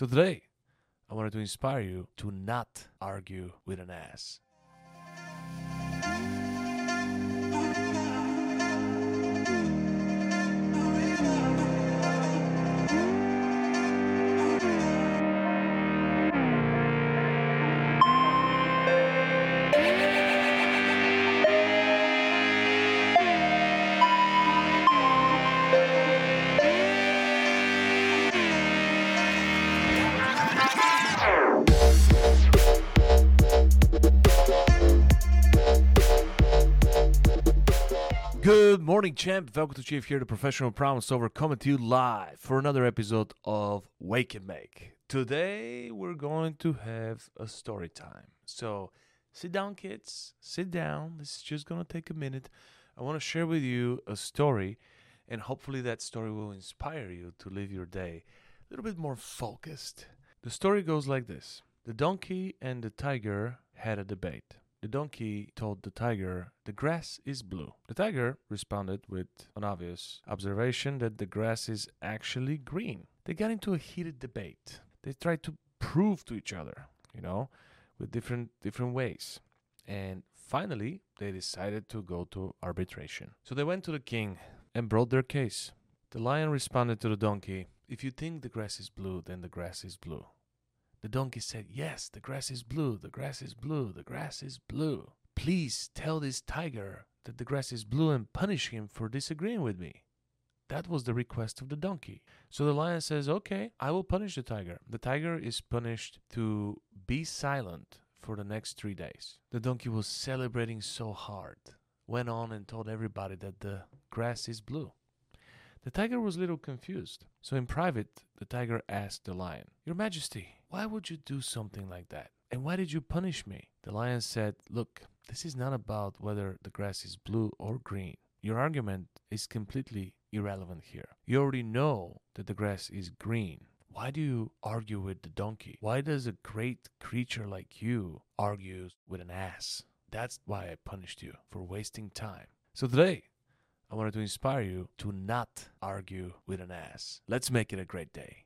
So today, I wanted to inspire you to not argue with an ass. Good morning, champ. Welcome to Chief here, the professional problem solver, coming to you live for another episode of Wake and Make. Today, we're going to have a story time. So, sit down, kids. Sit down. This is just going to take a minute. I want to share with you a story, and hopefully, that story will inspire you to live your day a little bit more focused. The story goes like this The donkey and the tiger had a debate. The donkey told the tiger, The grass is blue. The tiger responded with an obvious observation that the grass is actually green. They got into a heated debate. They tried to prove to each other, you know, with different different ways. And finally, they decided to go to arbitration. So they went to the king and brought their case. The lion responded to the donkey, If you think the grass is blue, then the grass is blue. The donkey said, Yes, the grass is blue, the grass is blue, the grass is blue. Please tell this tiger that the grass is blue and punish him for disagreeing with me. That was the request of the donkey. So the lion says, Okay, I will punish the tiger. The tiger is punished to be silent for the next three days. The donkey was celebrating so hard, went on and told everybody that the grass is blue. The tiger was a little confused. So in private, the tiger asked the lion, Your Majesty, why would you do something like that? And why did you punish me? The lion said, Look, this is not about whether the grass is blue or green. Your argument is completely irrelevant here. You already know that the grass is green. Why do you argue with the donkey? Why does a great creature like you argue with an ass? That's why I punished you for wasting time. So today, I wanted to inspire you to not argue with an ass. Let's make it a great day.